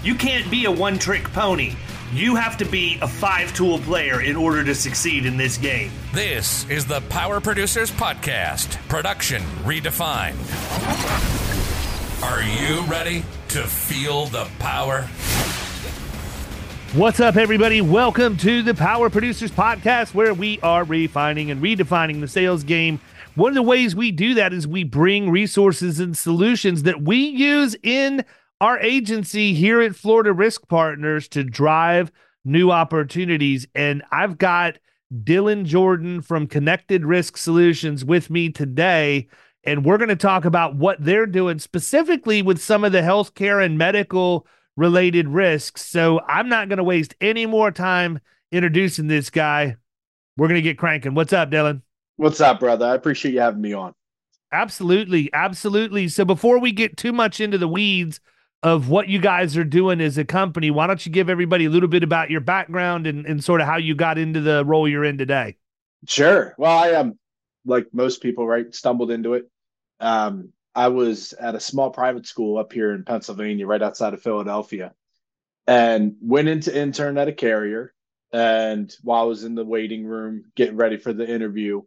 You can't be a one trick pony. You have to be a five tool player in order to succeed in this game. This is the Power Producers Podcast, production redefined. Are you ready to feel the power? What's up, everybody? Welcome to the Power Producers Podcast, where we are refining and redefining the sales game one of the ways we do that is we bring resources and solutions that we use in our agency here at Florida Risk Partners to drive new opportunities. And I've got Dylan Jordan from Connected Risk Solutions with me today. And we're going to talk about what they're doing specifically with some of the healthcare and medical related risks. So I'm not going to waste any more time introducing this guy. We're going to get cranking. What's up, Dylan? What's up, brother? I appreciate you having me on. Absolutely. Absolutely. So before we get too much into the weeds of what you guys are doing as a company, why don't you give everybody a little bit about your background and, and sort of how you got into the role you're in today? Sure. Well, I am um, like most people, right? Stumbled into it. Um, I was at a small private school up here in Pennsylvania, right outside of Philadelphia, and went into intern at a carrier. And while I was in the waiting room getting ready for the interview,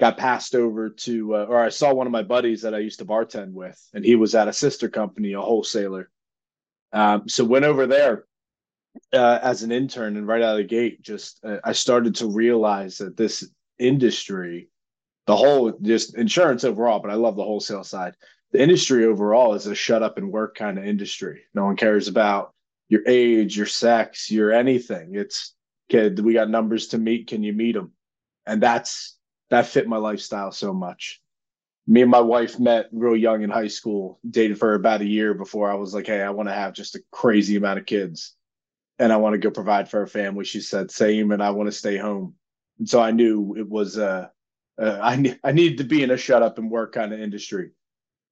got passed over to, uh, or I saw one of my buddies that I used to bartend with, and he was at a sister company, a wholesaler. Um, so went over there uh, as an intern, and right out of the gate, just uh, I started to realize that this industry, the whole just insurance overall, but I love the wholesale side. The industry overall is a shut up and work kind of industry. No one cares about your age, your sex, your anything. It's okay. We got numbers to meet. Can you meet them? And that's that fit my lifestyle so much. Me and my wife met real young in high school, dated for about a year before I was like, hey, I want to have just a crazy amount of kids and I want to go provide for a family. She said, same, and I want to stay home. And so I knew it was, uh, uh, I, I needed to be in a shut up and work kind of industry.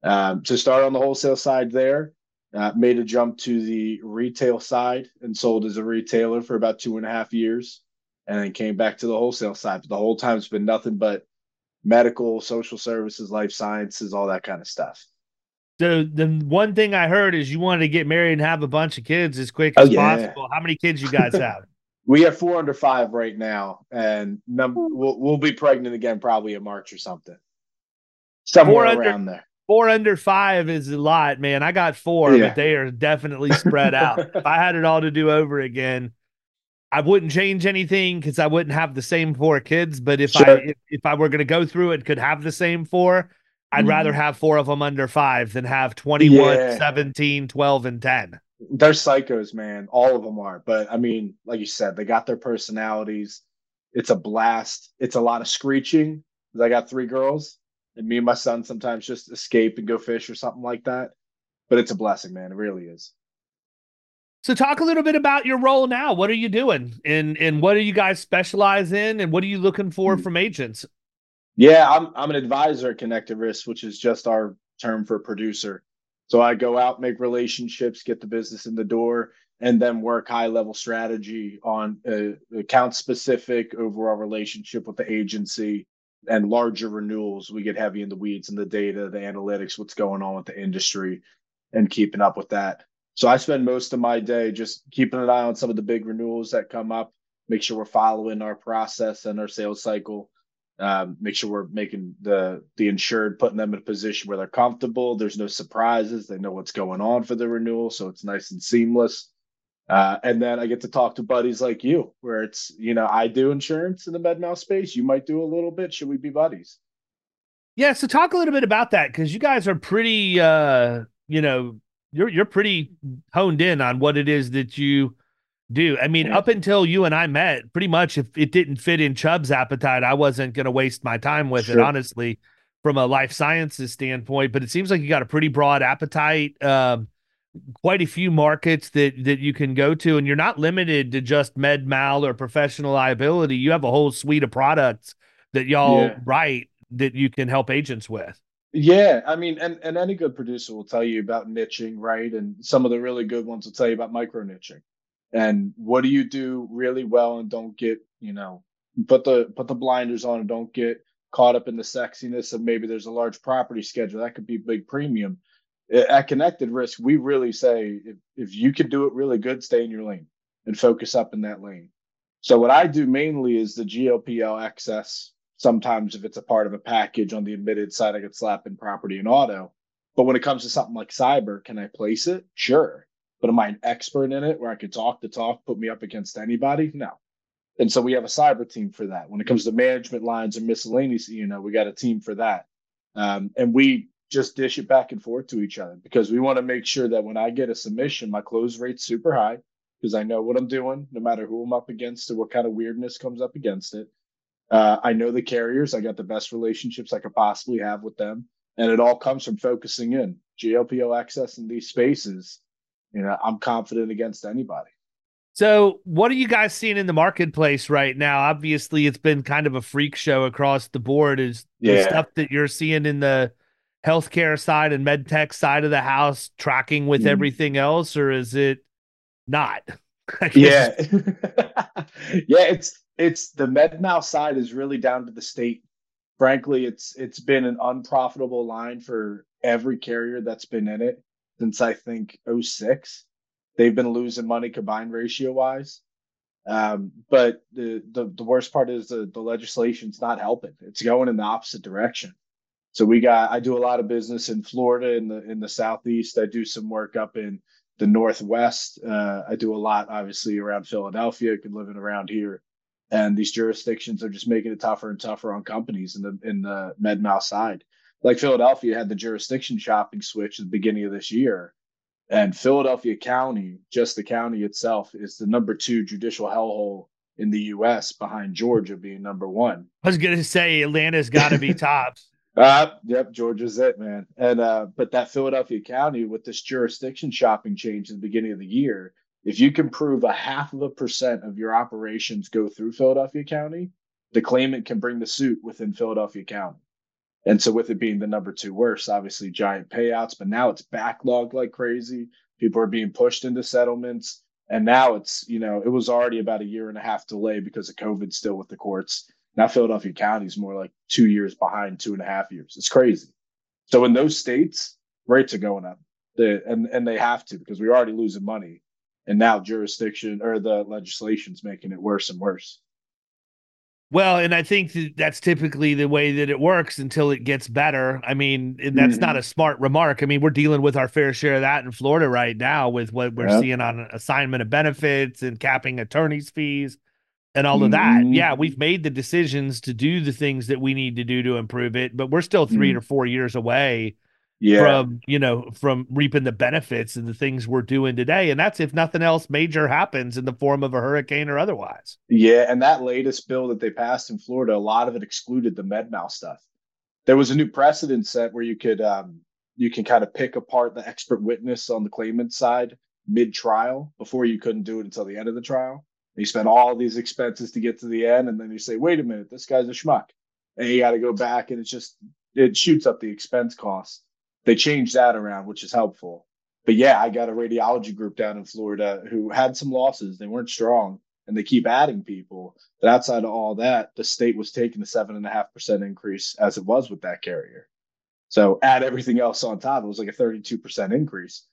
Um, to start on the wholesale side there, uh, made a jump to the retail side and sold as a retailer for about two and a half years and then came back to the wholesale side. But the whole time it's been nothing but medical, social services, life sciences, all that kind of stuff. So the one thing I heard is you wanted to get married and have a bunch of kids as quick oh, as oh, yeah. possible. How many kids you guys have? we have four under five right now, and num- we'll, we'll be pregnant again probably in March or something. Somewhere four around under, there. Four under five is a lot, man. I got four, yeah. but they are definitely spread out. if I had it all to do over again, I wouldn't change anything because I wouldn't have the same four kids. But if sure. I if, if, I were going to go through it, could have the same four. I'd mm. rather have four of them under five than have 21, yeah. 17, 12, and 10. They're psychos, man. All of them are. But I mean, like you said, they got their personalities. It's a blast. It's a lot of screeching. I got three girls, and me and my son sometimes just escape and go fish or something like that. But it's a blessing, man. It really is. So talk a little bit about your role now. What are you doing? And and what do you guys specialize in and what are you looking for hmm. from agents? Yeah, I'm I'm an advisor at Connected Risk, which is just our term for producer. So I go out, make relationships, get the business in the door, and then work high level strategy on uh, account specific overall relationship with the agency and larger renewals. We get heavy in the weeds and the data, the analytics, what's going on with the industry, and keeping up with that. So I spend most of my day just keeping an eye on some of the big renewals that come up, make sure we're following our process and our sales cycle, Um, make sure we're making the the insured, putting them in a position where they're comfortable. There's no surprises. They know what's going on for the renewal, so it's nice and seamless. Uh, and then I get to talk to buddies like you, where it's you know I do insurance in the med mal space. You might do a little bit. Should we be buddies? Yeah. So talk a little bit about that because you guys are pretty, uh, you know, you're you're pretty honed in on what it is that you do. I mean, up until you and I met, pretty much if it didn't fit in Chubb's appetite, I wasn't going to waste my time with sure. it, honestly, from a life sciences standpoint. But it seems like you got a pretty broad appetite, um, quite a few markets that that you can go to, and you're not limited to just med mal or professional liability. You have a whole suite of products that y'all yeah. write that you can help agents with. Yeah, I mean, and and any good producer will tell you about niching, right? And some of the really good ones will tell you about micro niching. And what do you do really well and don't get you know put the put the blinders on and don't get caught up in the sexiness of maybe there's a large property schedule. That could be big premium. At connected risk we really say if, if you can do it really good stay in your lane and focus up in that lane. So what i do mainly is the glpl excess sometimes if it's a part of a package on the admitted side i get slap in property and auto but when it comes to something like cyber can i place it sure but am I an expert in it where I could talk the talk, put me up against anybody? No. And so we have a cyber team for that. When it comes to management lines and miscellaneous, you know, we got a team for that. Um, and we just dish it back and forth to each other because we want to make sure that when I get a submission, my close rate's super high because I know what I'm doing, no matter who I'm up against or what kind of weirdness comes up against it. Uh, I know the carriers. I got the best relationships I could possibly have with them. And it all comes from focusing in GLPL excess in these spaces you know, I'm confident against anybody. So, what are you guys seeing in the marketplace right now? Obviously, it's been kind of a freak show across the board. Is yeah. the stuff that you're seeing in the healthcare side and med tech side of the house tracking with mm. everything else, or is it not? yeah, yeah. It's it's the med side is really down to the state. Frankly, it's it's been an unprofitable line for every carrier that's been in it since I think 06. They've been losing money combined ratio wise. Um, but the, the, the worst part is the, the legislation's not helping. It's going in the opposite direction. So we got I do a lot of business in Florida in the in the southeast. I do some work up in the northwest. Uh, I do a lot obviously around Philadelphia, I could living around here. And these jurisdictions are just making it tougher and tougher on companies in the in the med mal side like Philadelphia had the jurisdiction shopping switch at the beginning of this year. And Philadelphia County, just the county itself, is the number two judicial hellhole in the U.S. behind Georgia being number one. I was going to say Atlanta's got to be tops. Uh, yep, Georgia's it, man. And uh, but that Philadelphia County with this jurisdiction shopping change at the beginning of the year, if you can prove a half of a percent of your operations go through Philadelphia County, the claimant can bring the suit within Philadelphia County. And so, with it being the number two worst, obviously giant payouts, but now it's backlogged like crazy. People are being pushed into settlements. And now it's, you know, it was already about a year and a half delay because of COVID still with the courts. Now Philadelphia County is more like two years behind, two and a half years. It's crazy. So in those states, rates are going up. They, and, and they have to because we're already losing money. And now jurisdiction or the legislation's making it worse and worse. Well, and I think that that's typically the way that it works until it gets better. I mean, that's mm-hmm. not a smart remark. I mean, we're dealing with our fair share of that in Florida right now with what we're yep. seeing on assignment of benefits and capping attorneys' fees and all of that. Mm-hmm. Yeah, we've made the decisions to do the things that we need to do to improve it, but we're still 3 mm-hmm. or four years away yeah. from you know from reaping the benefits of the things we're doing today. And that's if nothing else major happens in the form of a hurricane or otherwise. Yeah. And that latest bill that they passed in florida a lot of it excluded the med mal stuff. There was a new precedent set where you could um, you can kind of pick apart the expert witness on the claimant side mid trial before you couldn't do it until the end of the trial. You spend all these expenses to get to the end and then you say wait a minute this guy's a schmuck. And you got to go back and it's just it shoots up the expense cost they changed that around, which is helpful. But yeah, I got a radiology group down in Florida who had some losses. They weren't strong and they keep adding people. But outside of all that, the state was taking a seven and a half percent increase as it was with that carrier. So add everything else on top, it was like a 32% increase.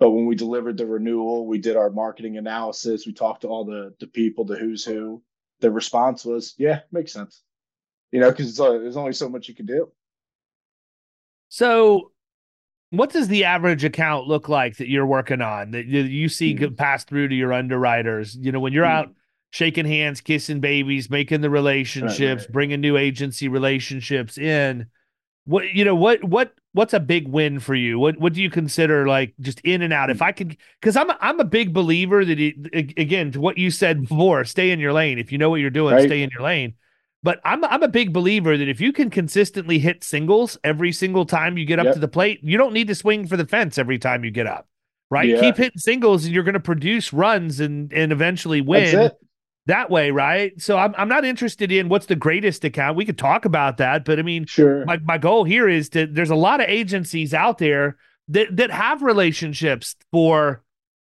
But when we delivered the renewal, we did our marketing analysis, we talked to all the the people, the who's who. The response was, yeah, makes sense. you know, because uh, there's only so much you can do. So, what does the average account look like that you're working on that you see mm. pass through to your underwriters? You know, when you're mm. out shaking hands, kissing babies, making the relationships, right, right. bringing new agency relationships in. What you know, what what what's a big win for you? What what do you consider like just in and out? If I could, because I'm I'm a big believer that it, again to what you said before, stay in your lane. If you know what you're doing, stay in your lane. But I'm I'm a big believer that if you can consistently hit singles every single time you get up yep. to the plate, you don't need to swing for the fence every time you get up. Right? Yeah. Keep hitting singles and you're going to produce runs and and eventually win that way, right? So I'm I'm not interested in what's the greatest account. We could talk about that, but I mean, sure. My my goal here is to there's a lot of agencies out there that that have relationships for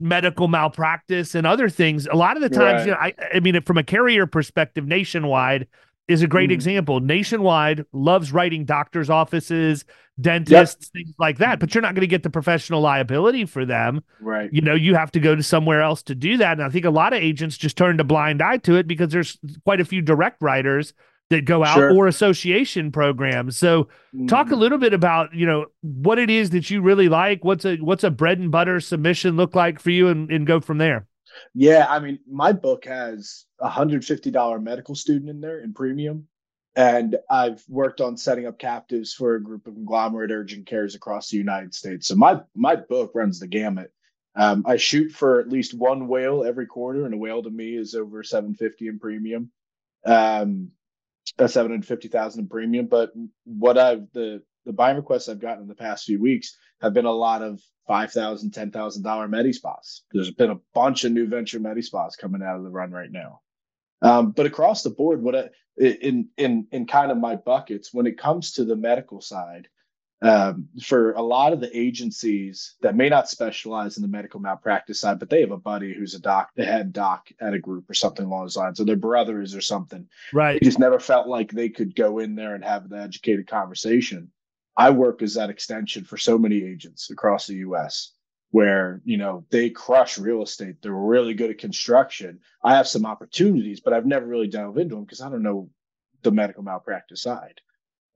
medical malpractice and other things. A lot of the times, right. you know, I I mean, from a carrier perspective, nationwide is a great mm. example. Nationwide loves writing doctors' offices, dentists, yep. things like that, but you're not going to get the professional liability for them. Right. You know, you have to go to somewhere else to do that. And I think a lot of agents just turn a blind eye to it because there's quite a few direct writers that go out sure. or association programs. So mm. talk a mm-hmm. little bit about, you know, what it is that you really like. What's a what's a bread and butter submission look like for you and, and go from there. Yeah, I mean, my book has a hundred fifty dollar medical student in there in premium, and I've worked on setting up captives for a group of conglomerate urgent cares across the United States. So my my book runs the gamut. Um, I shoot for at least one whale every quarter, and a whale to me is over seven fifty in premium. Um, fifty thousand in premium. But what I've the the buying requests I've gotten in the past few weeks have been a lot of five thousand, ten thousand dollar medi spas. There's been a bunch of new venture medi spas coming out of the run right now. Um, but across the board, what I, in in in kind of my buckets when it comes to the medical side, um, for a lot of the agencies that may not specialize in the medical malpractice side, but they have a buddy who's a doc, the head doc at a group or something along those lines, or their brothers or something. Right. They just never felt like they could go in there and have the educated conversation. I work as that extension for so many agents across the US where, you know, they crush real estate. They're really good at construction. I have some opportunities, but I've never really delved into them because I don't know the medical malpractice side.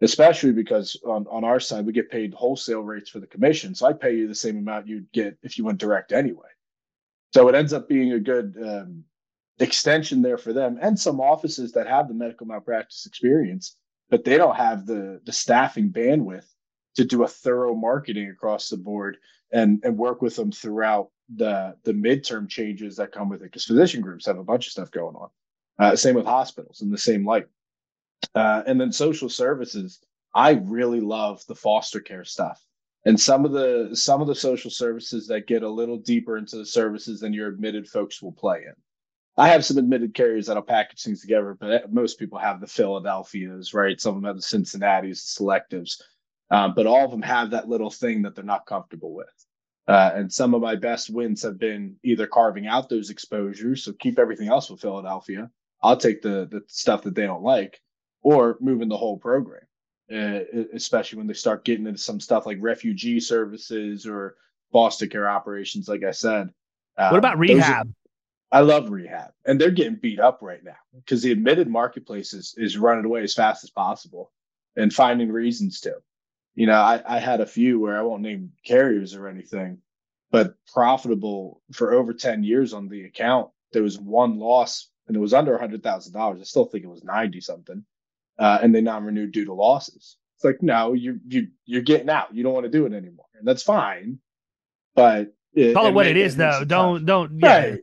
Especially because on, on our side, we get paid wholesale rates for the commission. So I pay you the same amount you'd get if you went direct anyway. So it ends up being a good um, extension there for them and some offices that have the medical malpractice experience but they don't have the the staffing bandwidth to do a thorough marketing across the board and and work with them throughout the the midterm changes that come with it because physician groups have a bunch of stuff going on. Uh, same with hospitals in the same light. Uh, and then social services i really love the foster care stuff. And some of the some of the social services that get a little deeper into the services than your admitted folks will play in I have some admitted carriers that'll package things together, but most people have the Philadelphias, right? Some of them have the Cincinnati's, the selectives, um, but all of them have that little thing that they're not comfortable with. Uh, and some of my best wins have been either carving out those exposures, so keep everything else with Philadelphia. I'll take the the stuff that they don't like, or moving the whole program. Uh, especially when they start getting into some stuff like refugee services or foster care operations. Like I said, um, what about rehab? I love rehab, and they're getting beat up right now because the admitted marketplace is is running away as fast as possible and finding reasons to. You know, I, I had a few where I won't name carriers or anything, but profitable for over 10 years on the account. There was one loss and it was under a hundred thousand dollars. I still think it was 90 something. Uh, and they non-renewed due to losses. It's like, no, you you you're getting out. You don't want to do it anymore. And that's fine. But it, call it, it what it is though. Don't don't yeah. Right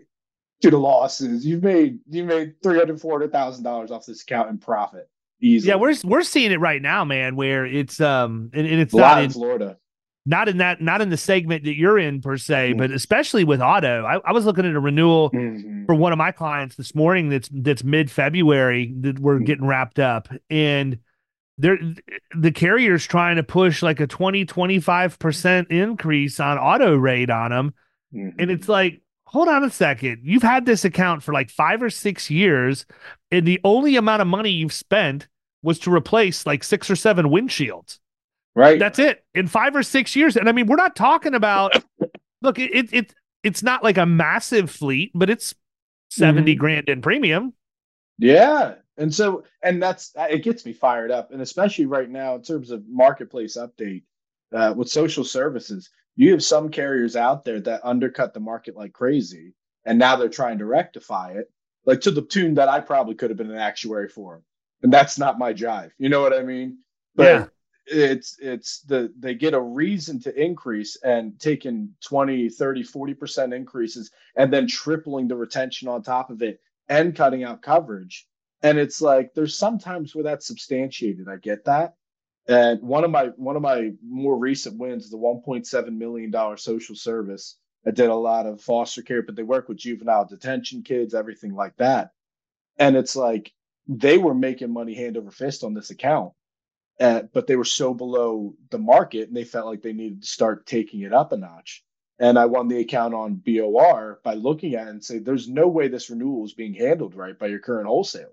due to losses. You've made you made three hundred four hundred thousand dollars off this account in profit. Easily. Yeah, we're we're seeing it right now, man. Where it's um and, and it's a not in Florida, not in that not in the segment that you're in per se, mm-hmm. but especially with auto. I, I, was looking at a renewal mm-hmm. for one of my clients this morning. That's that's mid February that we're mm-hmm. getting wrapped up and. They're, the carrier's trying to push like a 20 25% increase on auto rate on them and mm-hmm. it's like hold on a second. You've had this account for like five or six years, and the only amount of money you've spent was to replace like six or seven windshields. Right. That's it in five or six years. And I mean, we're not talking about look, it, it, it it's not like a massive fleet, but it's 70 mm-hmm. grand in premium. Yeah. And so, and that's it gets me fired up, and especially right now in terms of marketplace update uh, with social services, you have some carriers out there that undercut the market like crazy, and now they're trying to rectify it, like to the tune that I probably could have been an actuary for and that's not my jive. You know what I mean? But yeah. it's it's the they get a reason to increase and taking 20 30 40% increases and then tripling the retention on top of it and cutting out coverage and it's like there's sometimes where that's substantiated i get that and one of my one of my more recent wins is the 1.7 million dollar social service i did a lot of foster care but they work with juvenile detention kids everything like that. And it's like they were making money hand over fist on this account uh, but they were so below the market and they felt like they needed to start taking it up a notch. And I won the account on BOR by looking at it and say, there's no way this renewal is being handled right by your current wholesaler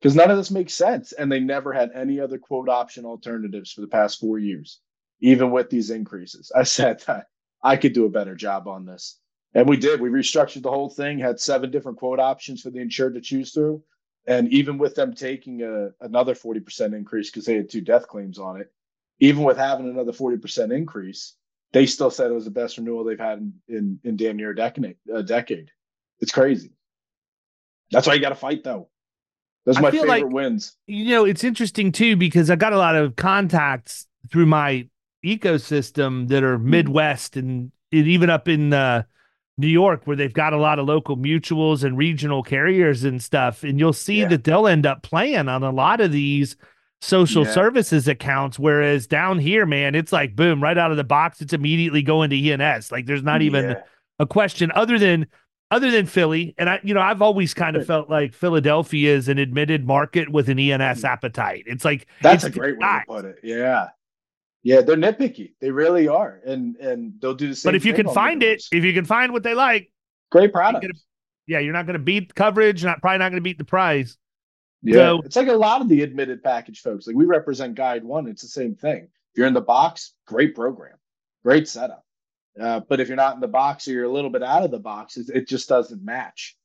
because none of this makes sense. And they never had any other quote option alternatives for the past four years, even with these increases. I said that I could do a better job on this. And we did. We restructured the whole thing, had seven different quote options for the insured to choose through. And even with them taking a, another 40% increase because they had two death claims on it, even with having another 40% increase, they still said it was the best renewal they've had in, in, in damn near a decade, a decade. It's crazy. That's why you got to fight, though. Those my favorite like, wins. You know, it's interesting too because I got a lot of contacts through my ecosystem that are hmm. Midwest and, and even up in uh, New York where they've got a lot of local mutuals and regional carriers and stuff. And you'll see yeah. that they'll end up playing on a lot of these social yeah. services accounts. Whereas down here, man, it's like boom, right out of the box, it's immediately going to E&S. Like there's not even yeah. a question other than other than Philly, and I, you know, I've always kind of felt like Philadelphia is an admitted market with an E&S mm. appetite. It's like that's it's a great way to put it. Yeah, yeah, they're nitpicky. They really are, and and they'll do the same. But if you can find it, if you can find what they like, great product. You're gonna, yeah, you're not going to beat coverage. Not probably not going to beat the price. Yeah, so, it's like a lot of the admitted package folks. Like we represent GuideOne. It's the same thing. If you're in the box, great program, great setup uh, but if you're not in the box or you're a little bit out of the box, it just doesn't match.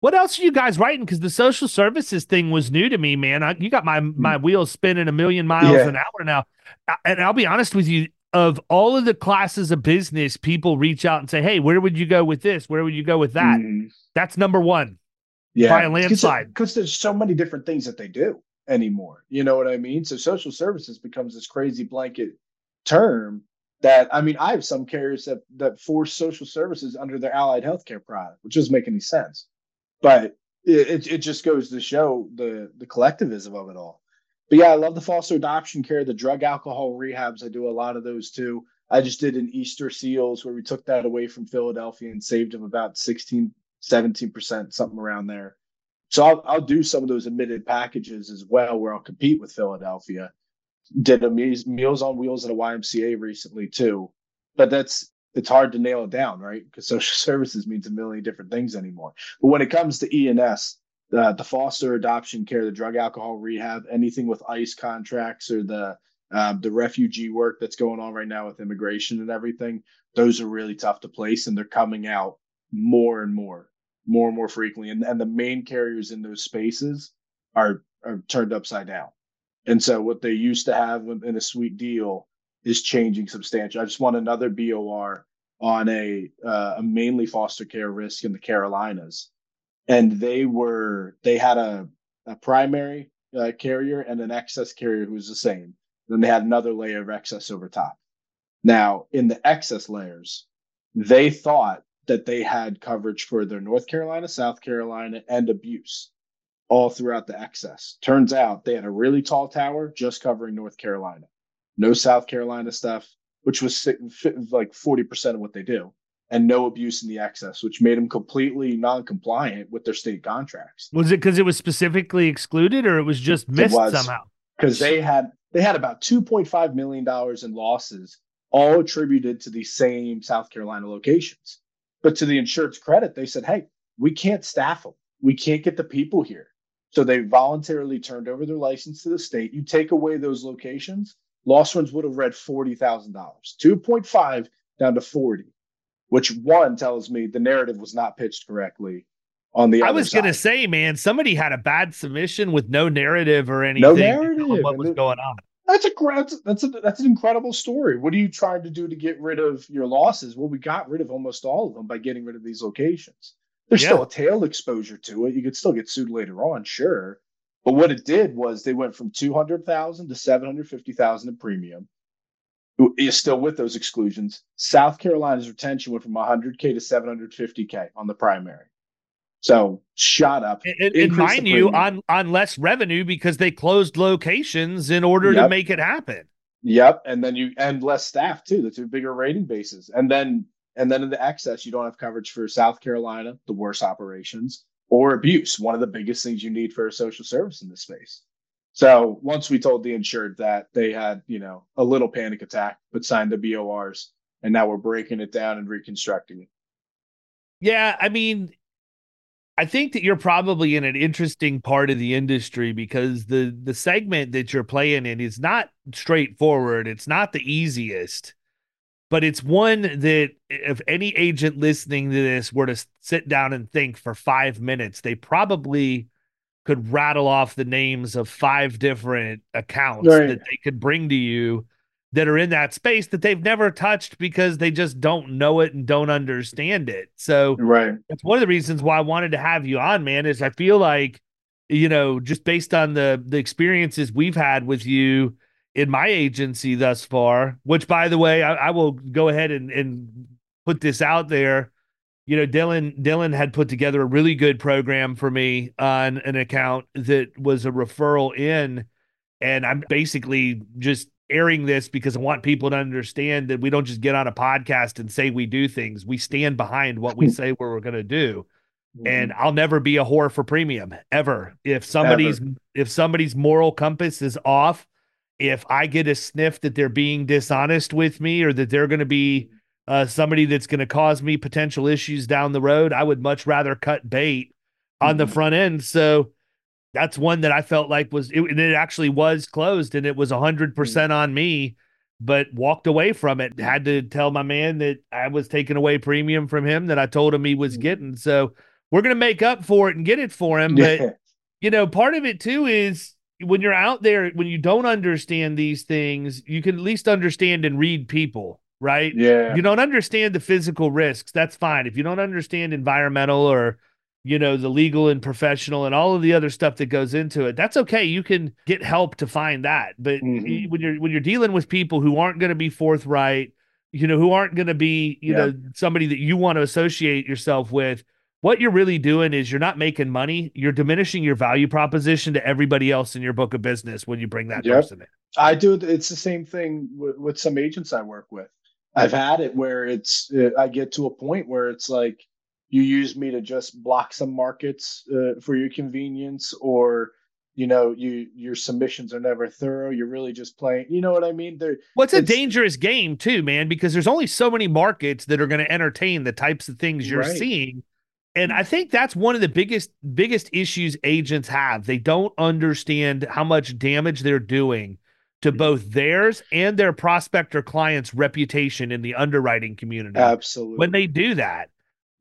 What else are you guys writing? Because the social services thing was new to me, man. I, you got my hmm. my wheels spinning a million miles yeah. an hour now. And I'll be honest with you, of all of the classes of business, people reach out and say, "Hey, where would you go with this? Where would you go with that?" Mm. That's number one. Yeah, by a landslide. Because there's so many different things that they do anymore. You know what I mean? So social services becomes this crazy blanket term that I mean, I have some carriers that that force social services under their allied healthcare product, which doesn't make any sense. But it, it just goes to show the the collectivism of it all. But yeah, I love the foster adoption care, the drug alcohol rehabs. I do a lot of those too. I just did an Easter Seals where we took that away from Philadelphia and saved them about 16, 17%, something around there. So I'll, I'll do some of those admitted packages as well where I'll compete with Philadelphia did a Meals on Wheels at a YMCA recently too. But that's it's hard to nail it down, right? Because social services means a million different things anymore. But when it comes to E&S, uh, the foster adoption care, the drug alcohol rehab, anything with ICE contracts or the um, the refugee work that's going on right now with immigration and everything, those are really tough to place, and they're coming out more and more, more and more frequently. And and the main carriers in those spaces are are turned upside down. And so what they used to have in a sweet deal is changing substantially. I just want another BOR on a uh, a mainly foster care risk in the Carolinas, and they were they had a a primary uh, carrier and an excess carrier who was the same. Then they had another layer of excess over top. Now in the excess layers, they thought that they had coverage for their North Carolina, South Carolina, and abuse all throughout the excess. Turns out they had a really tall tower just covering North Carolina, no South Carolina stuff, which was like 40% of what they do, and no abuse in the excess, which made them completely non compliant with their state contracts. Was it because it was specifically excluded or it was just missed was, somehow? Because they had they had about $2.5 million in losses, all attributed to the same South Carolina locations. But to the insured's credit, they said, hey, we can't staff them. We can't get the people here. So they voluntarily turned over their license to the state. You take away those locations, lost ones would have read $40,000, 2.5 down to 40, which one tells me the narrative was not pitched correctly. on the I was going to say, man, somebody had a bad submission with no narrative or anything No narrative, what was it- going on. That's a that's that's a, that's an incredible story. What are you trying to do to get rid of your losses? Well, we got rid of almost all of them by getting rid of these locations. There's Yeah. still a tail exposure to it. You could still get sued later on, sure. But what it did was they went from two hundred thousand to seven hundred fifty thousand in premium. Is still with those exclusions. South Carolina's retention went from 100k to 750k on the primary, so shot up. And, and- and Increase the mind you, on on less revenue because they closed locations in order to make it happen. Yep, and then you and less staff too. The two bigger rating bases, and then and then in the excess, you don't have coverage for South Carolina, the worst operations, or abuse, one of the biggest things you need for a social service in this space. So once we told the insured that they had, you know, a little panic attack, but signed the BORs, and now we're breaking it down and reconstructing it. Yeah, I mean, I think that you're probably in an interesting part of the industry because the the segment that you're playing in is not straightforward. It's not the easiest, but it's one that if any agent listening to this were to sit down and think for 5 minutes, they probably could rattle off the names of five different accounts Right. that they could bring to you that are in that space that they've never touched because they just don't know it and don't understand it. So Right. that's one of the reasons why I wanted to have you on, man, is I feel like, you know, just based on the the experiences we've had with you in my agency thus far, which by the way, I, I will go ahead and, and put this out there. You know, Dylan Dylan had put together a really good program for me on an account that was a referral in. And I'm basically just airing this because I want people to understand that we don't just get on a podcast and say we do things. We stand behind what we say we're going to do. Mm-hmm. And I'll never be a whore for premium ever. If somebody's if somebody's moral compass is off, if I get a sniff that they're being dishonest with me or that they're going to be uh, somebody that's going to cause me potential issues down the road, I would much rather cut bait on the Mhm. front end. So that's one that I felt like was it, and it actually was closed and it was a hundred percent on me, but walked away from it. Had to tell my man that I was taking away premium from him that I told him he was Mhm. getting. So we're gonna make up for it and get it for him. But you know, part of it too is when you're out there, when you don't understand these things, you can at least understand and read people, right? yeah. You don't understand the physical risks. That's fine. If you don't understand environmental or, you know, the legal and professional and all of the other stuff that goes into it, that's okay. You can get help to find that. But Mhm. when you're when you're dealing with people who aren't going to be forthright, you know, who aren't going to be, you Yeah. know, somebody that you want to associate yourself with, what you're really doing is you're not making money. You're diminishing your value proposition to everybody else in your book of business when you bring that Yep. person in. I do. It's the same thing with, with some agents I work with. I've had it where it's uh, I get to a point where it's like you use me to just block some markets uh, for your convenience, or you know, you your submissions are never thorough. You're really just playing. You know what I mean? They're Well, a dangerous game too, man, because there's only so many markets that are going to entertain the types of things you're Right. seeing. And I think that's one of the biggest biggest issues agents have. They don't understand how much damage they're doing to Mhm. both theirs and their prospect or client's reputation in the underwriting community. absolutely when they do that.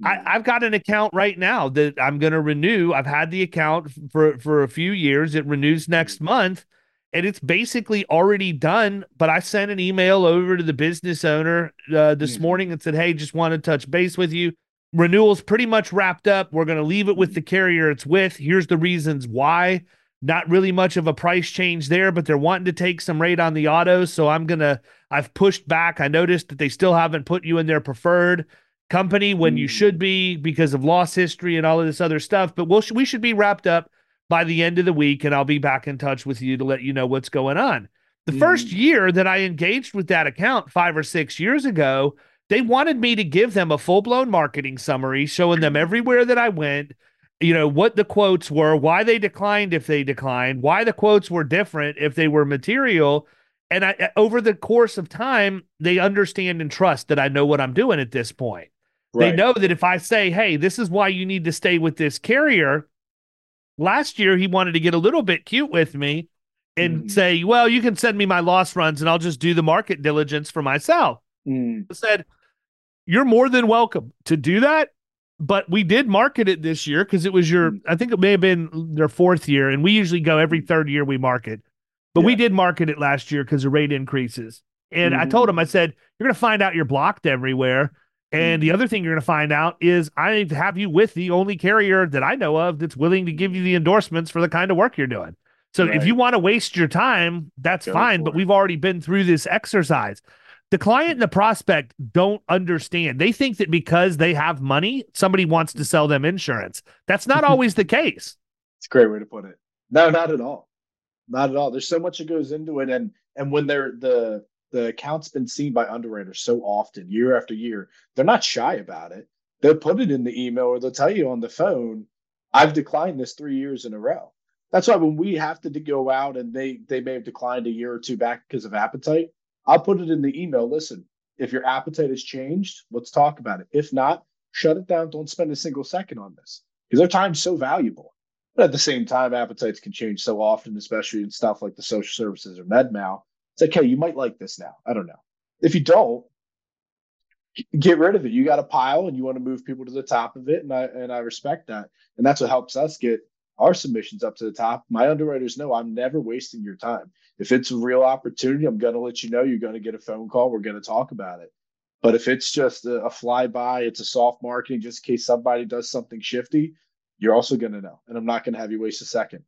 I, I've got an account right now that I'm going to renew. I've had the account for for a few years. It renews next month, and it's basically already done. But I sent an email over to the business owner uh, this Mhm. morning and said, "Hey, just want to touch base with you. Renewal's pretty much wrapped up. We're going to leave it with the carrier it's with. Here's the reasons why. Not really much of a price change there, but they're wanting to take some rate on the autos. So I'm gonna. I've pushed back. I noticed that they still haven't put you in their preferred company when you should be because of loss history and all of this other stuff. But we'll we should be wrapped up by the end of the week, and I'll be back in touch with you to let you know what's going on. The first Mm. year that I engaged with that account five or six years ago, they wanted me to give them a full blown marketing summary showing them everywhere that I went, you know, what the quotes were, why they declined if they declined, why the quotes were different if they were material. And I, over the course of time, they understand and trust that I know what I'm doing at this point. They know that if I say, hey, this is why you need to stay with this carrier, last year he wanted to get a little bit cute with me and Mhm. say, well, you can send me my loss runs and I'll just do the market diligence for myself. Mm. I said, you're more than welcome to do that. but we did market it this year because it was your, Mm. I think it may have been their fourth year, and we usually go every third year we market, but we did market it last year because the rate increases. And I Mhm. told him, I said, you're going to find out you're blocked everywhere. And Mm. the other thing you're going to find out is I need to have you with the only carrier that I know of that's willing to give you the endorsements for the kind of work you're doing. So if you want to waste your time, that's Go fine. But we've already been through this exercise. The client and the prospect don't understand. They think that because they have money, somebody wants to sell them insurance. That's not mm-hmm. always the case. It's a great way to put it. No, not at all. Not at all. There's so much that goes into it, and and when they're the the account's been seen by underwriters so often, year after year, they're not shy about it. They'll put it in the email or they'll tell you on the phone, "I've declined this three years in a row." That's why when we have to go out and they they may have declined a year or two back because of appetite, I'll put it in the email. Listen, if your appetite has changed, let's talk about it. If not, shut it down. Don't spend a single second on this because their time's so valuable. But at the same time, appetites can change so often, especially in stuff like the social services or MedMal. It's like, hey, you might like this now. I don't know. If you don't, get rid of it. You got a pile and you want to move people to the top of it. And I and I respect that. And that's what helps us get our submissions up to the top. My underwriters know I'm never wasting your time. If it's a real opportunity, I'm gonna let you know you're gonna get a phone call. We're gonna talk about it. But if it's just a, a flyby, it's a soft marketing, just in case somebody does something shifty, you're also going to know. And I'm not going to have you waste a second.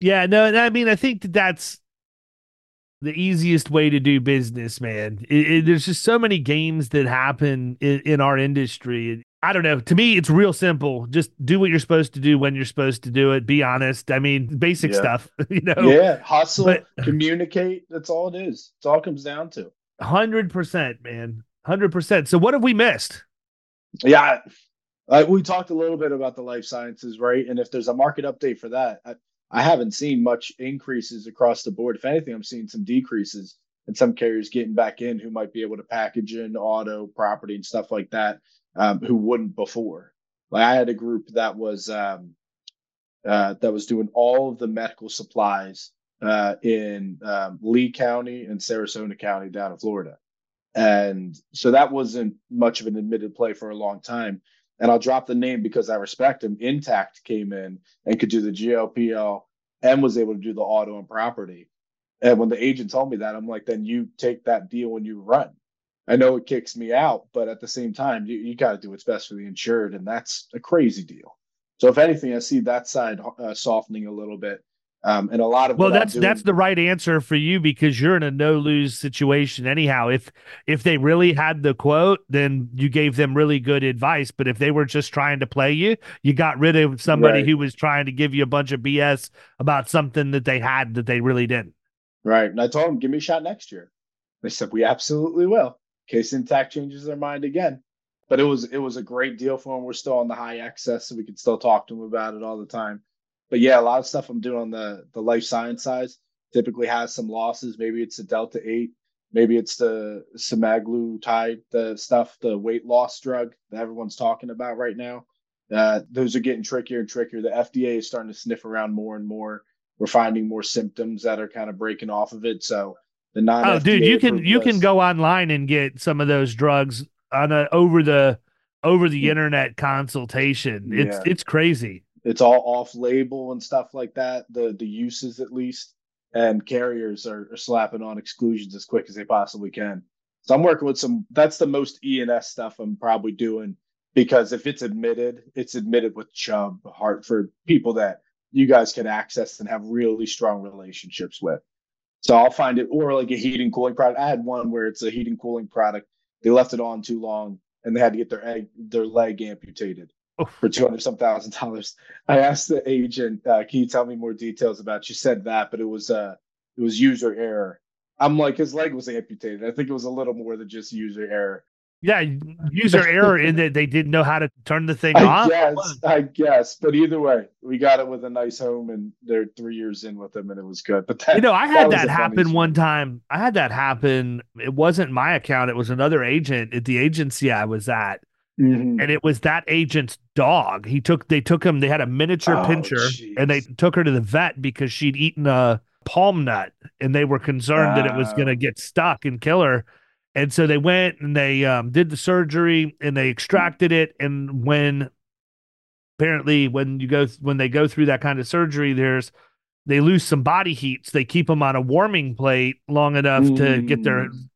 Yeah, no, I mean, I think that that's the easiest way to do business, man. It, it, there's just so many games that happen in, in our industry. I don't know. To me, it's real simple. Just do what you're supposed to do when you're supposed to do it. Be honest. I mean, basic Yeah. stuff, you know. yeah, hustle, but- communicate. That's all it is. It's all it comes down to. Hundred percent, man. Hundred percent. So, what have we missed? Yeah. Uh, we talked a little bit about the life sciences, right? And if there's a market update for that, I, I haven't seen much increases across the board. If anything, I'm seeing some decreases and some carriers getting back in who might be able to package in auto, property, and stuff like that, um, who wouldn't before. Like I had a group that was um, uh, that was doing all of the medical supplies uh, in um, Lee County and Sarasota County down in Florida. And so that wasn't much of an admitted play for a long time. And I'll drop the name because I respect him. Intact came in and could do the GLPL and was able to do the auto and property. And when the agent told me that, I'm like, then you take that deal and you run. I know it kicks me out, but at the same time, you, you got to do what's best for the insured. And that's a crazy deal. So if anything, I see that side uh, softening a little bit. Um, and a lot of Well, that's doing- that's the right answer for you because you're in a no lose situation anyhow. If if they really had the quote, then you gave them really good advice. But if they were just trying to play you, you got rid of somebody Right. who was trying to give you a bunch of BS about something that they had that they really didn't. Right. And I told them, give me a shot next year. They said, we absolutely will. Case Intact changes their mind again. But it was it was a great deal for them. We're still on the high excess, so we can still talk to them about it all the time. But yeah, a lot of stuff I'm doing on the the life science side typically has some losses. Maybe it's the Delta 8, maybe it's the semaglutide, the stuff, the weight loss drug that everyone's talking about right now. Uh, those are getting trickier and trickier. The FDA is starting to sniff around more and more we're finding more symptoms that are kind of breaking off of it. So the non Oh, dude, you can you can go online and get some of those drugs on a over the over the internet consultation. It's Yeah. it's crazy. It's all off label and stuff like that. The the uses at least, and carriers are, are slapping on exclusions as quick as they possibly can. So I'm working with some. That's the most E&S stuff I'm probably doing because if it's admitted, it's admitted with Chubb, Hartford, people that you guys can access and have really strong relationships with. So I'll find it, or like a heating cooling product. I had one where it's a heating cooling product. They left it on too long, and they had to get their egg, their leg amputated Oof. for two hundred some thousand dollars. I asked the agent, uh, "Can you tell me more details about?" it? She said that, but it was uh, it was user error. I'm like, his leg was amputated. I think it was a little more than just user error. Yeah, user error in that they didn't know how to turn the thing I off. guess, I guess, but either way, we got it with a nice home, and they're three years in with them, and it was good. But that, You know, I had was that happen one time. I had that happen. It wasn't my account. It was another agent at the agency I was at, Mhm. and it was that agent's dog. He took they took him. They had a miniature Oh, pinscher, and they took her to the vet because she'd eaten a palm nut, and they were concerned that it was going to get stuck and kill her. And so they went and they um, did the surgery and they extracted it. And when apparently when you go when they go through that kind of surgery, there's they lose some body heat. So they keep them on a warming plate long enough mm. to get their. Mm.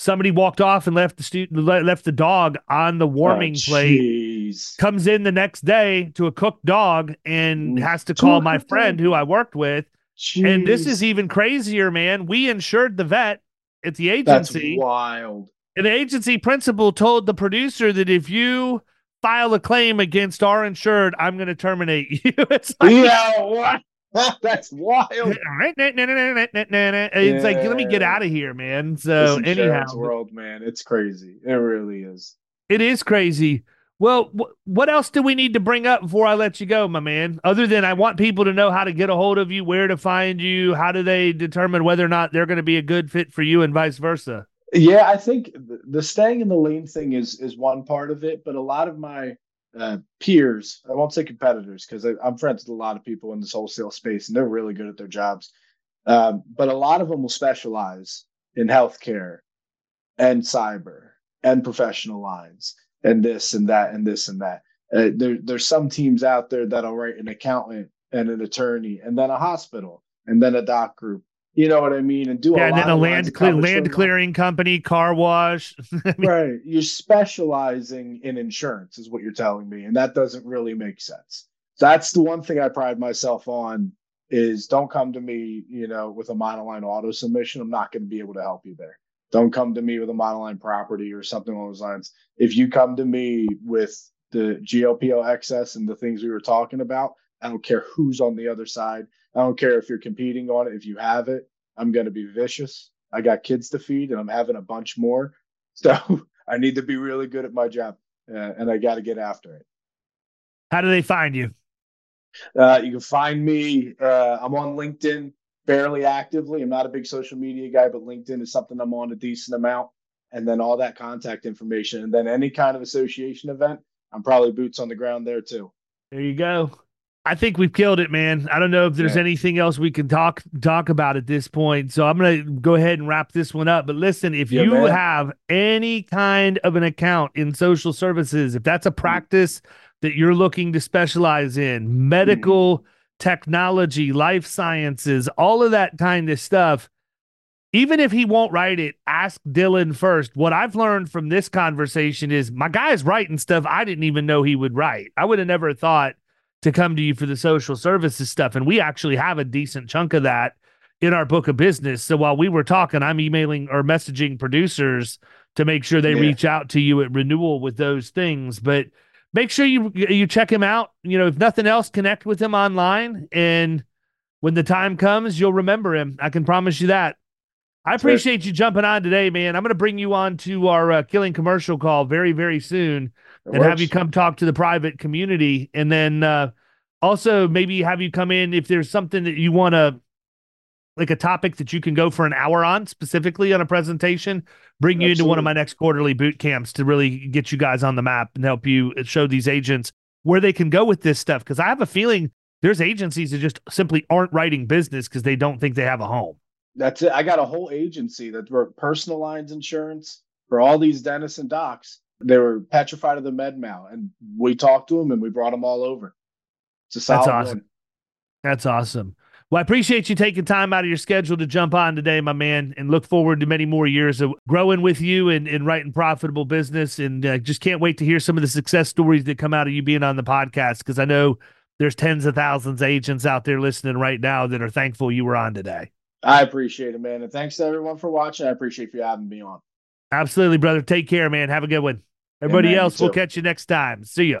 Somebody walked off and left the student left the dog on the warming oh, plate. Comes in the next day to a cooked dog and mm. has to call my friend who I worked with. Jeez. And this is even crazier, man. We insured the vet at the agency. That's wild. The agency principal told the producer that if you file a claim against our insured, I'm going to terminate you. it's like, yeah, what? That's wild. It's like, let me get out of here, man. So, anyhow, world, man, it's crazy. It really is. It is crazy. Well, wh- what else do we need to bring up before I let you go, my man? Other than I want people to know how to get a hold of you, where to find you, how do they determine whether or not they're going to be a good fit for you, and vice versa? Yeah, I think the staying in the lane thing is is one part of it, but a lot of my uh, peers, I won't say competitors, because I'm friends with a lot of people in this wholesale space, and they're really good at their jobs. Um, but a lot of them will specialize in healthcare and cyber and professional lines and this and that and this and that. Uh, there, there's some teams out there that'll write an accountant and an attorney and then a hospital and then a doc group you know what I mean? And do yeah, and then a land cle- land clearing company, car wash. I mean, right. You're specializing in insurance, is what you're telling me, and that doesn't really make sense. That's the one thing I pride myself on is don't come to me, you know, with a monoline auto submission. I'm not going to be able to help you there. Don't come to me with a monoline property or something along those lines. If you come to me with the GLPL excess and the things we were talking about, I don't care who's on the other side. I don't care if you're competing on it. If you have it, I'm going to be vicious. I got kids to feed and I'm having a bunch more. So I need to be really good at my job uh, and I got to get after it. How do they find you? Uh, you can find me. Uh, I'm on LinkedIn fairly actively. I'm not a big social media guy, but LinkedIn is something I'm on a decent amount. And then all that contact information. And then any kind of association event, I'm probably boots on the ground there too. There you go. I think we've killed it, man. I don't know if there's yeah. anything else we can talk talk about at this point. So I'm gonna go ahead and wrap this one up. But listen, if yeah, you man. have any kind of an account in social services, if that's a mm-hmm. practice that you're looking to specialize in, medical mm-hmm. Technology, life sciences, all of that kind of stuff, even if he won't write it, ask Dylan first. What I've learned from this conversation is my guy's writing stuff I didn't even know he would write. I would have never thought to come to you for the social services stuff. And we actually have a decent chunk of that in our book of business. So while we were talking, I'm emailing or messaging producers to make sure they yeah. reach out to you at renewal with those things. But make sure you you check him out. You know, if nothing else, connect with him online. And when the time comes, you'll remember him. I can promise you that. I appreciate you jumping on today, man. I'm going to bring you on to our uh, killing commercial call very, very soon and works. have you come talk to the private community. And then uh, also maybe have you come in if there's something that you want to, like a topic that you can go for an hour on specifically on a presentation, bring you Absolutely. into one of my next quarterly boot camps to really get you guys on the map and help you show these agents where they can go with this stuff. Because I have a feeling there's agencies that just simply aren't writing business because they don't think they have a home. That's it. I got a whole agency that wrote personal lines insurance for all these dentists and docs. They were petrified of the med mal, and we talked to them and we brought them all over. It's a solid That's awesome. Win. That's awesome. Well, I appreciate you taking time out of your schedule to jump on today, my man, and look forward to many more years of growing with you and, and writing profitable business. And uh, just can't wait to hear some of the success stories that come out of you being on the podcast because I know there's tens of thousands of agents out there listening right now that are thankful you were on today. I appreciate it, man. And thanks to everyone for watching. I appreciate you having me on. Absolutely, brother. Take care, man. Have a good one. Everybody yeah, else, we'll catch you next time. See you.